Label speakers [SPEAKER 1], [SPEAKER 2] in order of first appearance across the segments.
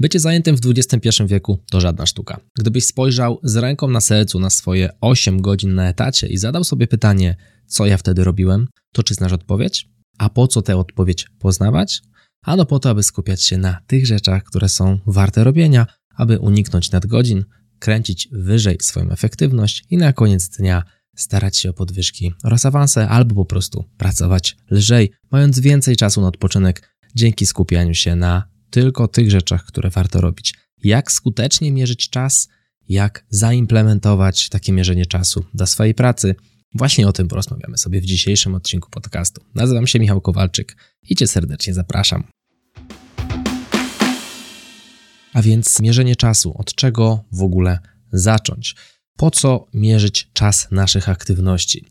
[SPEAKER 1] Bycie zajętym w XXI wieku to żadna sztuka. Gdybyś spojrzał z ręką na sercu na swoje 8 godzin na etacie i zadał sobie pytanie, co ja wtedy robiłem, to czy znasz odpowiedź? A po co tę odpowiedź poznawać? Ano po to, aby skupiać się na tych rzeczach, które są warte robienia, aby uniknąć nadgodzin, kręcić wyżej swoją efektywność i na koniec dnia starać się o podwyżki oraz awanse, albo po prostu pracować lżej, mając więcej czasu na odpoczynek dzięki skupianiu się na tylko tych rzeczach, które warto robić. Jak skutecznie mierzyć czas, jak zaimplementować takie mierzenie czasu do swojej pracy. Właśnie o tym porozmawiamy sobie w dzisiejszym odcinku podcastu. Nazywam się Michał Kowalczyk i Cię serdecznie zapraszam. A więc mierzenie czasu. Od czego w ogóle zacząć? Po co mierzyć czas naszych aktywności?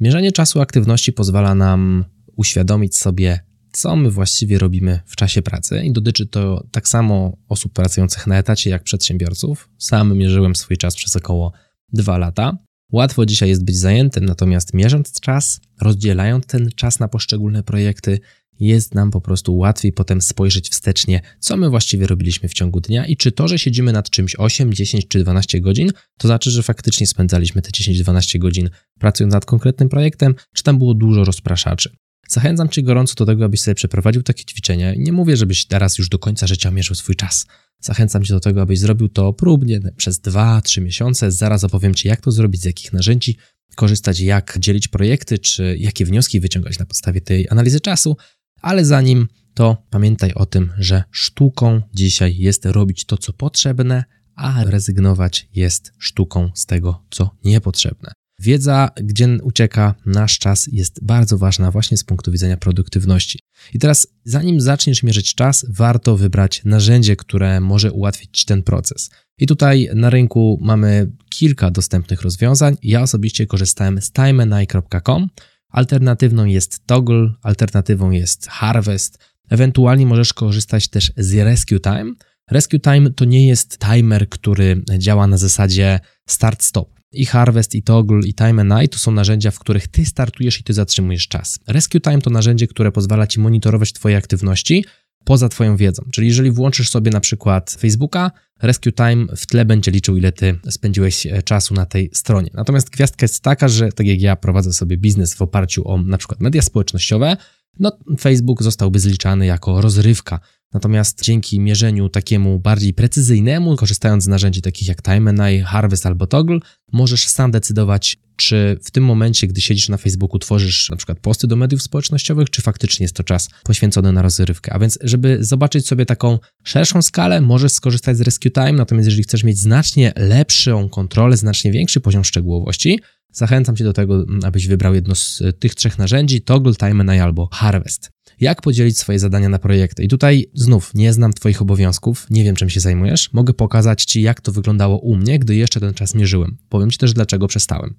[SPEAKER 1] Mierzenie czasu aktywności pozwala nam uświadomić sobie, co my właściwie robimy w czasie pracy i dotyczy to tak samo osób pracujących na etacie jak przedsiębiorców. Sam mierzyłem swój czas przez około dwa lata. Łatwo dzisiaj jest być zajętym, natomiast mierząc czas, rozdzielając ten czas na poszczególne projekty, jest nam po prostu łatwiej potem spojrzeć wstecznie, co my właściwie robiliśmy w ciągu dnia i czy to, że siedzimy nad czymś 8, 10 czy 12 godzin, to znaczy, że faktycznie spędzaliśmy te 10-12 godzin pracując nad konkretnym projektem, czy tam było dużo rozpraszaczy. Zachęcam Cię gorąco do tego, abyś sobie przeprowadził takie ćwiczenia. Nie mówię, żebyś teraz już do końca życia mierzył swój czas. Zachęcam Cię do tego, abyś zrobił to próbnie przez 2-3 miesiące. Zaraz opowiem Ci, jak to zrobić, z jakich narzędzi korzystać, jak dzielić projekty, czy jakie wnioski wyciągać na podstawie tej analizy czasu. Ale zanim to pamiętaj o tym, że sztuką dzisiaj jest robić to, co potrzebne, a rezygnować jest sztuką z tego, co niepotrzebne. Wiedza, gdzie ucieka nasz czas, jest bardzo ważna właśnie z punktu widzenia produktywności. I teraz, zanim zaczniesz mierzyć czas, warto wybrać narzędzie, które może ułatwić ten proces. I tutaj na rynku mamy kilka dostępnych rozwiązań. Ja osobiście korzystałem z timeandI.com. Alternatywną jest Toggle, alternatywą jest Harvest. Ewentualnie możesz korzystać też z Rescue Time. Rescue Time to nie jest timer, który działa na zasadzie start-stop i Harvest, i Toggle, i Time and Night to są narzędzia, w których ty startujesz i ty zatrzymujesz czas. Rescue Time to narzędzie, które pozwala ci monitorować twoje aktywności poza twoją wiedzą. Czyli jeżeli włączysz sobie na przykład Facebooka, Rescue Time w tle będzie liczył, ile ty spędziłeś e, czasu na tej stronie. Natomiast gwiazdka jest taka, że tak jak ja prowadzę sobie biznes w oparciu o na przykład media społecznościowe, no Facebook zostałby zliczany jako rozrywka. Natomiast dzięki mierzeniu takiemu bardziej precyzyjnemu, korzystając z narzędzi takich jak TimeNI, Harvest albo Toggle, możesz sam decydować, czy w tym momencie, gdy siedzisz na Facebooku, tworzysz na przykład posty do mediów społecznościowych, czy faktycznie jest to czas poświęcony na rozrywkę. A więc, żeby zobaczyć sobie taką szerszą skalę, możesz skorzystać z Rescue Time, natomiast jeżeli chcesz mieć znacznie lepszą kontrolę, znacznie większy poziom szczegółowości, zachęcam Cię do tego, abyś wybrał jedno z tych trzech narzędzi, Toggle, TimeNI albo Harvest jak podzielić swoje zadania na projekty. I tutaj znów nie znam Twoich obowiązków, nie wiem czym się zajmujesz. Mogę pokazać Ci, jak to wyglądało u mnie, gdy jeszcze ten czas mierzyłem. Powiem Ci też, dlaczego przestałem.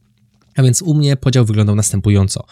[SPEAKER 1] A więc u mnie podział wyglądał następująco.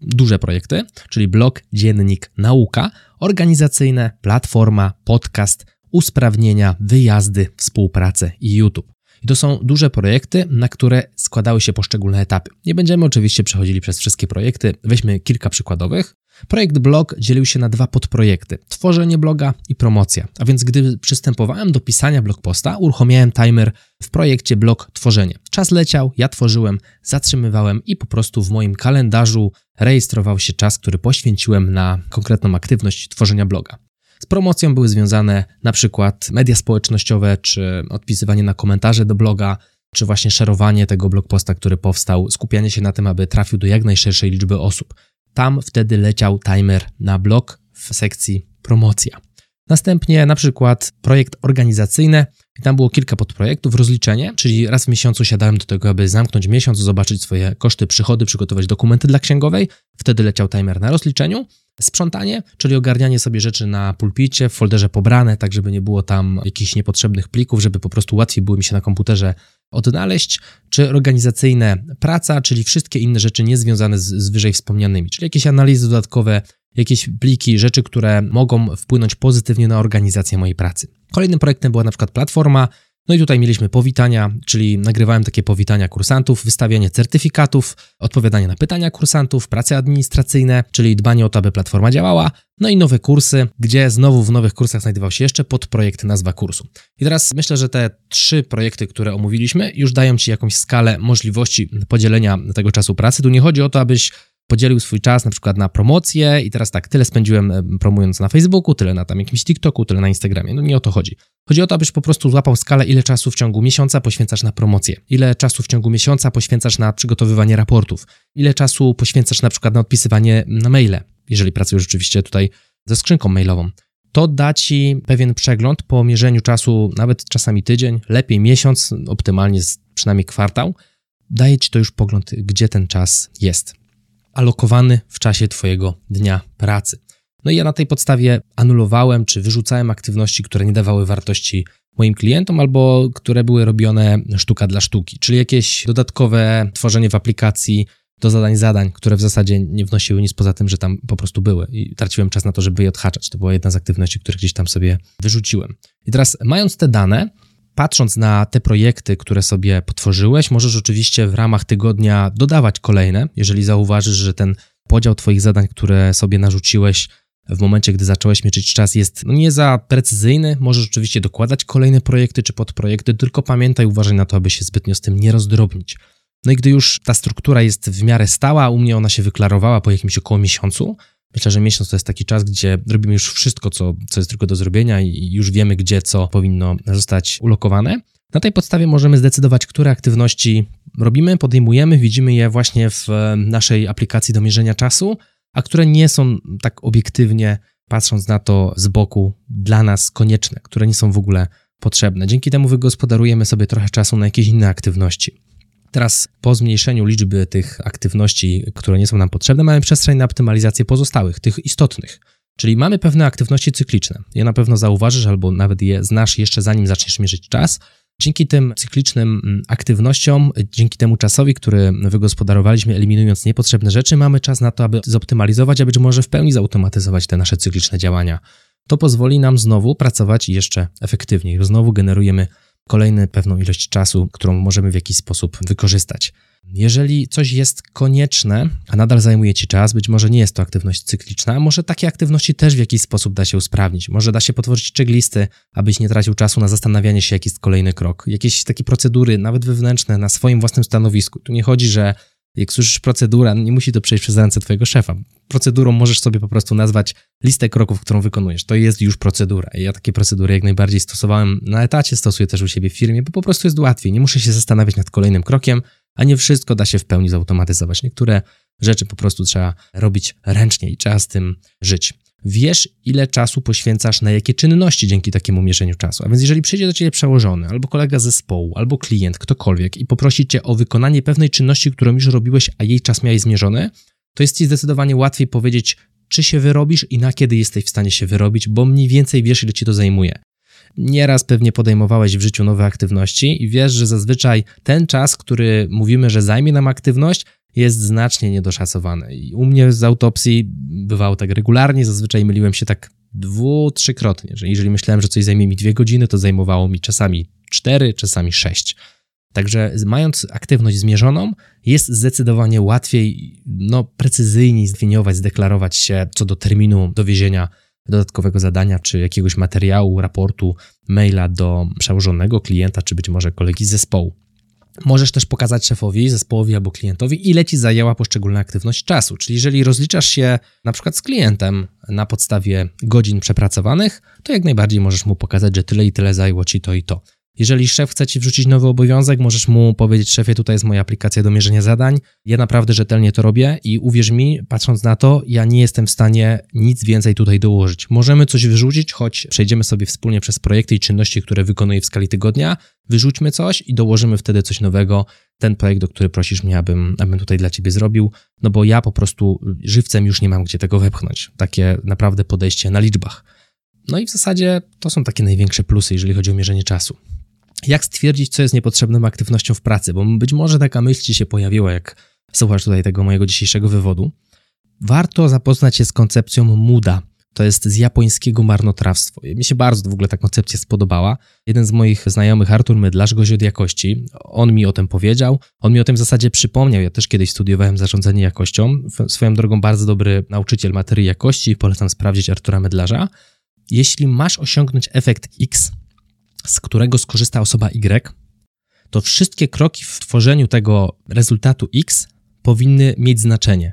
[SPEAKER 1] Duże projekty, czyli blog, dziennik, nauka, organizacyjne, platforma, podcast, usprawnienia, wyjazdy, współpracę i YouTube. I to są duże projekty, na które składały się poszczególne etapy. Nie będziemy oczywiście przechodzili przez wszystkie projekty, weźmy kilka przykładowych. Projekt blog dzielił się na dwa podprojekty: tworzenie bloga i promocja. A więc gdy przystępowałem do pisania blogposta, uruchomiłem timer w projekcie blog tworzenie. Czas leciał, ja tworzyłem, zatrzymywałem i po prostu w moim kalendarzu rejestrował się czas, który poświęciłem na konkretną aktywność tworzenia bloga. Z promocją były związane na przykład media społecznościowe, czy odpisywanie na komentarze do bloga, czy właśnie szerowanie tego blogposta, który powstał, skupianie się na tym, aby trafił do jak najszerszej liczby osób. Tam wtedy leciał timer na blog w sekcji promocja. Następnie na przykład projekt organizacyjny, i tam było kilka podprojektów, rozliczenie, czyli raz w miesiącu siadałem do tego, aby zamknąć miesiąc, zobaczyć swoje koszty, przychody, przygotować dokumenty dla księgowej. Wtedy leciał timer na rozliczeniu. Sprzątanie, czyli ogarnianie sobie rzeczy na pulpicie, w folderze pobrane, tak żeby nie było tam jakichś niepotrzebnych plików, żeby po prostu łatwiej było mi się na komputerze odnaleźć, czy organizacyjne praca, czyli wszystkie inne rzeczy niezwiązane z, z wyżej wspomnianymi, czyli jakieś analizy dodatkowe, jakieś pliki, rzeczy, które mogą wpłynąć pozytywnie na organizację mojej pracy. Kolejnym projektem była na przykład platforma, No i tutaj mieliśmy powitania, czyli nagrywałem takie powitania kursantów, wystawianie certyfikatów, odpowiadanie na pytania kursantów, prace administracyjne, czyli dbanie o to, aby platforma działała, no i nowe kursy, gdzie znowu w nowych kursach znajdował się jeszcze podprojekt nazwa kursu. I teraz myślę, że te trzy projekty, które omówiliśmy, już dają Ci jakąś skalę możliwości podzielenia tego czasu pracy. Tu nie chodzi o to, abyś podzielił swój czas na przykład na promocję i teraz tak, tyle spędziłem promując na Facebooku, tyle na tam jakimś TikToku, tyle na Instagramie. No nie o to chodzi. Chodzi o to, abyś po prostu złapał skalę, ile czasu w ciągu miesiąca poświęcasz na promocję, ile czasu w ciągu miesiąca poświęcasz na przygotowywanie raportów, ile czasu poświęcasz na przykład na odpisywanie na maile, jeżeli pracujesz rzeczywiście tutaj ze skrzynką mailową. To da Ci pewien przegląd po mierzeniu czasu, nawet czasami tydzień, lepiej miesiąc, optymalnie przynajmniej kwartał. Daje Ci to już pogląd, gdzie ten czas jest alokowany w czasie Twojego dnia pracy. No i ja na tej podstawie anulowałem czy wyrzucałem aktywności, które nie dawały wartości moim klientom albo które były robione sztuka dla sztuki, czyli jakieś dodatkowe tworzenie w aplikacji do zadań zadań, które w zasadzie nie wnosiły nic poza tym, że tam po prostu były i traciłem czas na to, żeby je odhaczać. To była jedna z aktywności, które gdzieś tam sobie wyrzuciłem. I teraz mając te dane, patrząc na te projekty, które sobie potworzyłeś, możesz oczywiście w ramach tygodnia dodawać kolejne, jeżeli zauważysz, że ten podział Twoich zadań, które sobie narzuciłeś w momencie, gdy zacząłeś mierzyć czas, jest no, nie za precyzyjny. Możesz oczywiście dokładać kolejne projekty czy podprojekty, tylko pamiętaj, uważaj na to, aby się zbytnio z tym nie rozdrobnić. No i gdy już ta struktura jest w miarę stała, u mnie ona się wyklarowała po jakimś około miesiącu, Myślę, że miesiąc to jest taki czas, gdzie robimy już wszystko, co, co jest tylko do zrobienia i już wiemy, gdzie co powinno zostać ulokowane. Na tej podstawie możemy zdecydować, które aktywności robimy, podejmujemy, widzimy je właśnie w naszej aplikacji do mierzenia czasu, a które nie są tak obiektywnie, patrząc na to z boku, dla nas konieczne, które nie są w ogóle potrzebne. Dzięki temu wygospodarujemy sobie trochę czasu na jakieś inne aktywności. Teraz po zmniejszeniu liczby tych aktywności, które nie są nam potrzebne, mamy przestrzeń na optymalizację pozostałych, tych istotnych. Czyli mamy pewne aktywności cykliczne. Je na pewno zauważysz albo nawet je znasz jeszcze zanim zaczniesz mierzyć czas. Dzięki tym cyklicznym mm, aktywnościom, dzięki temu czasowi, który wygospodarowaliśmy, eliminując niepotrzebne rzeczy, mamy czas na to, aby zoptymalizować, a być może w pełni zautomatyzować te nasze cykliczne działania. To pozwoli nam znowu pracować jeszcze efektywniej. Znowu generujemy kolejną pewną ilość czasu, którą możemy w jakiś sposób wykorzystać. Jeżeli coś jest konieczne, a nadal zajmuje Ci czas, być może nie jest to aktywność cykliczna, a może takie aktywności też w jakiś sposób da się usprawnić. Może da się potworzyć checklisty, abyś nie tracił czasu na zastanawianie się, jaki jest kolejny krok. Jakieś takie procedury, nawet wewnętrzne, na swoim własnym stanowisku. Tu nie chodzi, że jak słyszysz procedura, nie musi to przejść przez ręce twojego szefa. Procedurą możesz sobie po prostu nazwać listę kroków, którą wykonujesz. To jest już procedura. Ja takie procedury jak najbardziej stosowałem na etacie, stosuję też u siebie w firmie, bo po prostu jest łatwiej. Nie muszę się zastanawiać nad kolejnym krokiem, a nie wszystko da się w pełni zautomatyzować. Niektóre rzeczy po prostu trzeba robić ręcznie i trzeba z tym żyć wiesz, ile czasu poświęcasz na jakie czynności dzięki takiemu mierzeniu czasu. A więc jeżeli przyjdzie do ciebie przełożony, albo kolega zespołu, albo klient, ktokolwiek i poprosi cię o wykonanie pewnej czynności, którą już robiłeś, a jej czas miałeś zmierzony, to jest ci zdecydowanie łatwiej powiedzieć, czy się wyrobisz i na kiedy jesteś w stanie się wyrobić, bo mniej więcej wiesz, ile ci to zajmuje. Nieraz pewnie podejmowałeś w życiu nowe aktywności i wiesz, że zazwyczaj ten czas, który mówimy, że zajmie nam aktywność, jest znacznie niedoszacowany. I u mnie z autopsji bywało tak regularnie, zazwyczaj myliłem się tak dwu, trzykrotnie, że jeżeli myślałem, że coś zajmie mi dwie godziny, to zajmowało mi czasami cztery, czasami sześć. Także mając aktywność zmierzoną, jest zdecydowanie łatwiej, no precyzyjniej zdefiniować, zdeklarować się co do terminu dowiezienia dodatkowego zadania, czy jakiegoś materiału, raportu, maila do przełożonego klienta, czy być może kolegi z zespołu. Możesz też pokazać szefowi, zespołowi albo klientowi, ile ci zajęła poszczególna aktywność czasu. Czyli jeżeli rozliczasz się na przykład z klientem na podstawie godzin przepracowanych, to jak najbardziej możesz mu pokazać, że tyle i tyle zajęło ci to i to. Jeżeli szef chce ci wrzucić nowy obowiązek, możesz mu powiedzieć: Szefie, tutaj jest moja aplikacja do mierzenia zadań. Ja naprawdę rzetelnie to robię i uwierz mi, patrząc na to, ja nie jestem w stanie nic więcej tutaj dołożyć. Możemy coś wyrzucić, choć przejdziemy sobie wspólnie przez projekty i czynności, które wykonuję w skali tygodnia. Wyrzućmy coś i dołożymy wtedy coś nowego. Ten projekt, o który prosisz mnie, abym, abym tutaj dla ciebie zrobił, no bo ja po prostu żywcem już nie mam gdzie tego wepchnąć. Takie naprawdę podejście na liczbach. No i w zasadzie to są takie największe plusy, jeżeli chodzi o mierzenie czasu jak stwierdzić, co jest niepotrzebną aktywnością w pracy, bo być może taka myśl ci się pojawiła, jak słuchasz tutaj tego mojego dzisiejszego wywodu. Warto zapoznać się z koncepcją MUDA. to jest z japońskiego marnotrawstwo. Mi się bardzo w ogóle ta koncepcja spodobała. Jeden z moich znajomych, Artur Mydlarz, gość od jakości, on mi o tym powiedział, on mi o tym w zasadzie przypomniał. Ja też kiedyś studiowałem zarządzanie jakością. Swoją drogą bardzo dobry nauczyciel materii jakości, polecam sprawdzić Artura Mydlarza. Jeśli masz osiągnąć efekt X, z którego skorzysta osoba Y, to wszystkie kroki w tworzeniu tego rezultatu X powinny mieć znaczenie.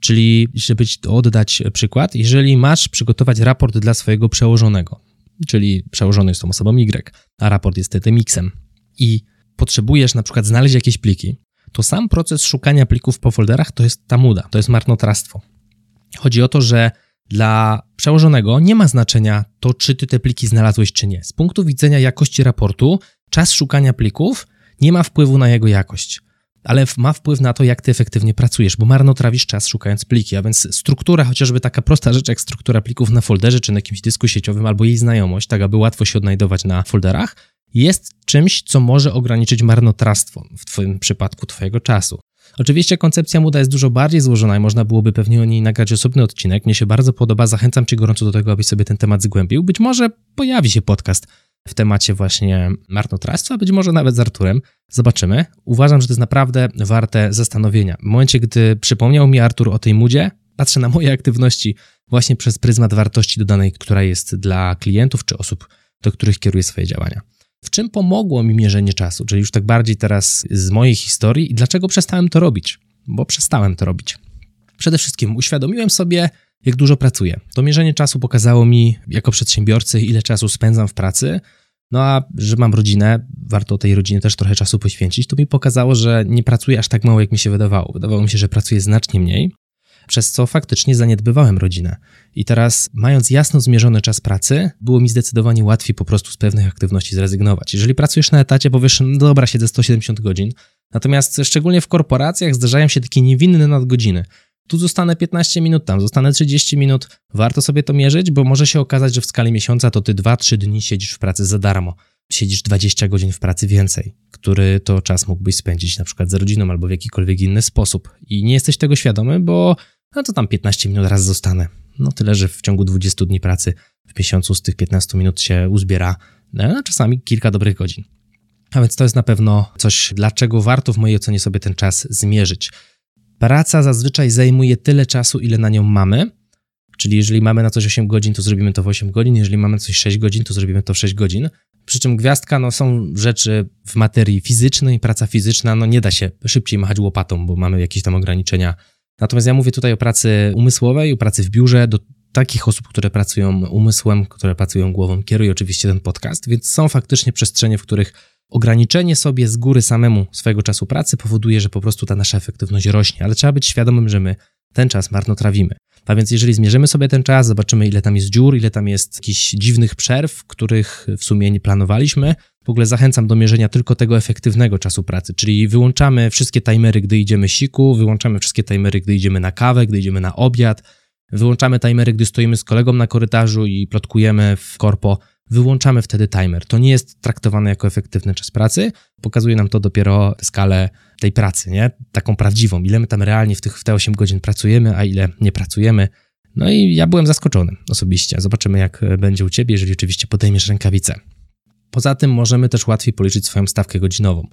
[SPEAKER 1] Czyli, żeby oddać przykład, jeżeli masz przygotować raport dla swojego przełożonego, czyli przełożony jest tą osobą Y, a raport jest tym X-em i potrzebujesz na przykład znaleźć jakieś pliki, to sam proces szukania plików po folderach to jest tamuda, to jest marnotrawstwo. Chodzi o to, że dla przełożonego nie ma znaczenia to, czy ty te pliki znalazłeś, czy nie. Z punktu widzenia jakości raportu, czas szukania plików nie ma wpływu na jego jakość ale ma wpływ na to, jak ty efektywnie pracujesz, bo marnotrawisz czas szukając pliki, a więc struktura, chociażby taka prosta rzecz jak struktura plików na folderze czy na jakimś dysku sieciowym albo jej znajomość, tak aby łatwo się odnajdować na folderach, jest czymś, co może ograniczyć marnotrawstwo w twoim przypadku twojego czasu. Oczywiście koncepcja Muda jest dużo bardziej złożona i można byłoby pewnie o niej nagrać osobny odcinek. Mnie się bardzo podoba, zachęcam cię gorąco do tego, abyś sobie ten temat zgłębił. Być może pojawi się podcast w temacie właśnie marnotrawstwa, być może nawet z Arturem. Zobaczymy. Uważam, że to jest naprawdę warte zastanowienia. W momencie, gdy przypomniał mi Artur o tej mudzie, patrzę na moje aktywności właśnie przez pryzmat wartości dodanej, która jest dla klientów czy osób, do których kieruję swoje działania. W czym pomogło mi mierzenie czasu, czyli już tak bardziej teraz z mojej historii i dlaczego przestałem to robić? Bo przestałem to robić. Przede wszystkim uświadomiłem sobie, jak dużo pracuję. To mierzenie czasu pokazało mi, jako przedsiębiorcy, ile czasu spędzam w pracy. No a że mam rodzinę, warto tej rodzinie też trochę czasu poświęcić, to mi pokazało, że nie pracuję aż tak mało, jak mi się wydawało. Wydawało mi się, że pracuję znacznie mniej, przez co faktycznie zaniedbywałem rodzinę. I teraz, mając jasno zmierzony czas pracy, było mi zdecydowanie łatwiej po prostu z pewnych aktywności zrezygnować. Jeżeli pracujesz na etacie, powiesz, no dobra, siedzę 170 godzin, natomiast szczególnie w korporacjach zdarzają się takie niewinne nadgodziny tu zostanę 15 minut, tam zostanę 30 minut. Warto sobie to mierzyć, bo może się okazać, że w skali miesiąca to ty 2-3 dni siedzisz w pracy za darmo. Siedzisz 20 godzin w pracy więcej, który to czas mógłbyś spędzić na przykład z rodziną albo w jakikolwiek inny sposób. I nie jesteś tego świadomy, bo no to tam 15 minut raz zostanę. No tyle, że w ciągu 20 dni pracy w miesiącu z tych 15 minut się uzbiera no, czasami kilka dobrych godzin. A więc to jest na pewno coś, dlaczego warto w mojej ocenie sobie ten czas zmierzyć. Praca zazwyczaj zajmuje tyle czasu, ile na nią mamy. Czyli jeżeli mamy na coś 8 godzin, to zrobimy to w 8 godzin, jeżeli mamy na coś 6 godzin, to zrobimy to w 6 godzin. Przy czym gwiazdka, no są rzeczy w materii fizycznej, praca fizyczna, no nie da się szybciej machać łopatą, bo mamy jakieś tam ograniczenia. Natomiast ja mówię tutaj o pracy umysłowej, o pracy w biurze, do takich osób, które pracują umysłem, które pracują głową, kieruję oczywiście ten podcast, więc są faktycznie przestrzenie, w których Ograniczenie sobie z góry samemu swojego czasu pracy powoduje, że po prostu ta nasza efektywność rośnie, ale trzeba być świadomym, że my ten czas marnotrawimy. A więc jeżeli zmierzymy sobie ten czas, zobaczymy ile tam jest dziur, ile tam jest jakichś dziwnych przerw, których w sumie nie planowaliśmy, w ogóle zachęcam do mierzenia tylko tego efektywnego czasu pracy, czyli wyłączamy wszystkie timery, gdy idziemy siku, wyłączamy wszystkie timery, gdy idziemy na kawę, gdy idziemy na obiad, wyłączamy timery, gdy stoimy z kolegą na korytarzu i plotkujemy w korpo, wyłączamy wtedy timer. To nie jest traktowane jako efektywny czas pracy, pokazuje nam to dopiero skalę tej pracy, nie? Taką prawdziwą, ile my tam realnie w, tych, w te 8 godzin pracujemy, a ile nie pracujemy. No i ja byłem zaskoczony osobiście. Zobaczymy, jak będzie u Ciebie, jeżeli oczywiście podejmiesz rękawicę. Poza tym możemy też łatwiej policzyć swoją stawkę godzinową.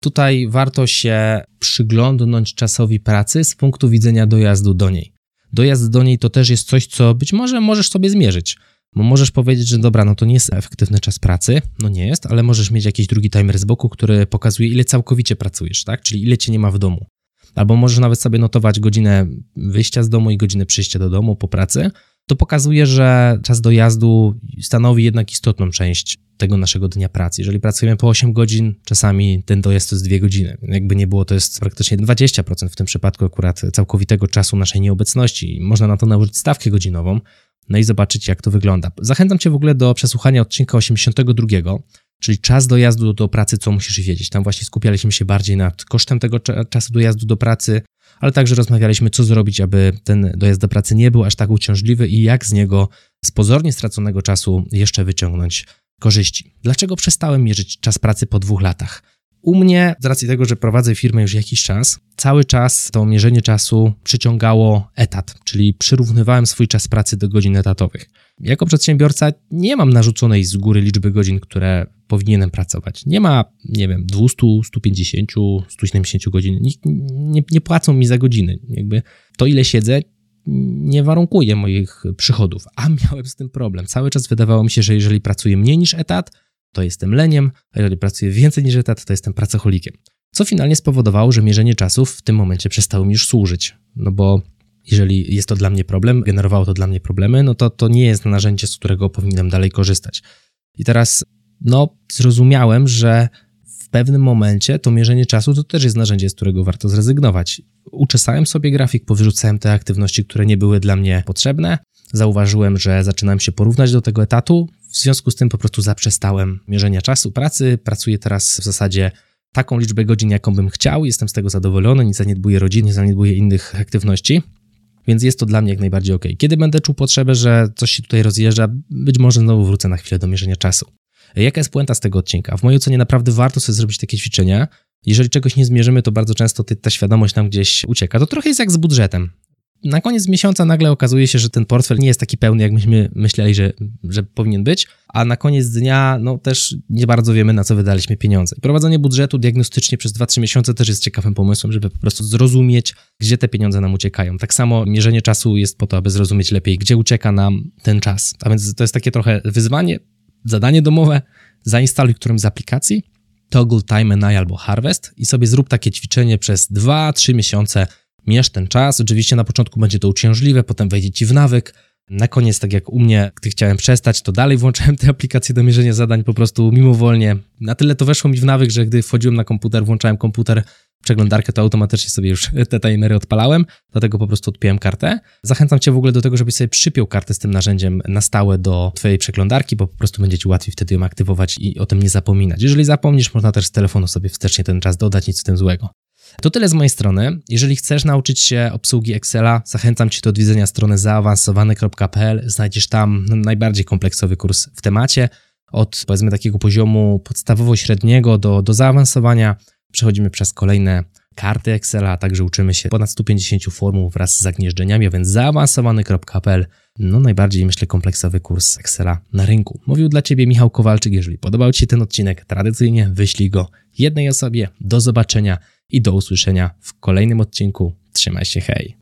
[SPEAKER 1] Tutaj warto się przyglądnąć czasowi pracy z punktu widzenia dojazdu do niej. Dojazd do niej to też jest coś, co być może możesz sobie zmierzyć. Bo możesz powiedzieć, że dobra, no to nie jest efektywny czas pracy, no nie jest, ale możesz mieć jakiś drugi timer z boku, który pokazuje, ile całkowicie pracujesz, tak? Czyli ile cię nie ma w domu. Albo możesz nawet sobie notować godzinę wyjścia z domu i godzinę przyjścia do domu po pracy. To pokazuje, że czas dojazdu stanowi jednak istotną część tego naszego dnia pracy. Jeżeli pracujemy po 8 godzin, czasami ten dojazd to jest 2 godziny. Jakby nie było, to jest praktycznie 20% w tym przypadku akurat całkowitego czasu naszej nieobecności. Można na to nałożyć stawkę godzinową, no i zobaczyć, jak to wygląda. Zachęcam Cię w ogóle do przesłuchania odcinka 82, czyli czas dojazdu do pracy, co musisz wiedzieć. Tam właśnie skupialiśmy się bardziej nad kosztem tego czasu dojazdu do pracy, ale także rozmawialiśmy, co zrobić, aby ten dojazd do pracy nie był aż tak uciążliwy i jak z niego, z pozornie straconego czasu, jeszcze wyciągnąć korzyści. Dlaczego przestałem mierzyć czas pracy po dwóch latach? U mnie, z racji tego, że prowadzę firmę już jakiś czas, cały czas to mierzenie czasu przyciągało etat, czyli przyrównywałem swój czas pracy do godzin etatowych. Jako przedsiębiorca nie mam narzuconej z góry liczby godzin, które powinienem pracować. Nie ma, nie wiem, 200, 150, 170 godzin. Nikt nie, nie płacą mi za godziny. Jakby to, ile siedzę, nie warunkuje moich przychodów, a miałem z tym problem. Cały czas wydawało mi się, że jeżeli pracuję mniej niż etat, to jestem leniem, a jeżeli pracuję więcej niż etat, to jestem pracocholikiem. Co finalnie spowodowało, że mierzenie czasów w tym momencie przestało mi już służyć. No bo jeżeli jest to dla mnie problem, generowało to dla mnie problemy, no to to nie jest narzędzie, z którego powinienem dalej korzystać. I teraz, no, zrozumiałem, że w pewnym momencie to mierzenie czasu to też jest narzędzie, z którego warto zrezygnować. Uczesałem sobie grafik, powyrzucałem te aktywności, które nie były dla mnie potrzebne. Zauważyłem, że zaczynałem się porównać do tego etatu. W związku z tym po prostu zaprzestałem mierzenia czasu pracy. Pracuję teraz w zasadzie taką liczbę godzin, jaką bym chciał. Jestem z tego zadowolony, nie zaniedbuję rodziny, nie zaniedbuję innych aktywności. Więc jest to dla mnie jak najbardziej ok. Kiedy będę czuł potrzebę, że coś się tutaj rozjeżdża, być może znowu wrócę na chwilę do mierzenia czasu. Jaka jest puenta z tego odcinka? W mojej ocenie naprawdę warto sobie zrobić takie ćwiczenia. Jeżeli czegoś nie zmierzymy, to bardzo często ta świadomość nam gdzieś ucieka. To trochę jest jak z budżetem na koniec miesiąca nagle okazuje się, że ten portfel nie jest taki pełny, jak myśmy myśleli, że, że powinien być, a na koniec dnia no też nie bardzo wiemy, na co wydaliśmy pieniądze. I prowadzenie budżetu diagnostycznie przez 2-3 miesiące też jest ciekawym pomysłem, żeby po prostu zrozumieć, gdzie te pieniądze nam uciekają. Tak samo mierzenie czasu jest po to, aby zrozumieć lepiej, gdzie ucieka nam ten czas. A więc to jest takie trochę wyzwanie, zadanie domowe, zainstaluj którymś z aplikacji, Toggle Time and albo Harvest i sobie zrób takie ćwiczenie przez 2-3 miesiące mierz ten czas. Oczywiście na początku będzie to uciążliwe, potem wejdzie ci w nawyk. Na koniec, tak jak u mnie, gdy chciałem przestać, to dalej włączałem te aplikacje do mierzenia zadań po prostu mimowolnie. Na tyle to weszło mi w nawyk, że gdy wchodziłem na komputer, włączałem komputer, przeglądarkę, to automatycznie sobie już te timery odpalałem, dlatego po prostu odpiąłem kartę. Zachęcam Cię w ogóle do tego, żebyś sobie przypiął kartę z tym narzędziem na stałe do Twojej przeglądarki, bo po prostu będzie Ci łatwiej wtedy ją aktywować i o tym nie zapominać. Jeżeli zapomnisz, można też z telefonu sobie wstecznie ten czas dodać, nic w tym złego. To tyle z mojej strony. Jeżeli chcesz nauczyć się obsługi Excela, zachęcam Cię do odwiedzenia strony zaawansowany.pl. Znajdziesz tam najbardziej kompleksowy kurs w temacie. Od powiedzmy takiego poziomu podstawowo-średniego do, do zaawansowania przechodzimy przez kolejne karty Excela, a także uczymy się ponad 150 formuł wraz z zagnieżdżeniami, a więc zaawansowany.pl no najbardziej myślę kompleksowy kurs Excela na rynku. Mówił dla Ciebie Michał Kowalczyk. Jeżeli podobał Ci się ten odcinek, tradycyjnie wyślij go jednej osobie. Do zobaczenia i do usłyszenia w kolejnym odcinku. Trzymaj się, hej!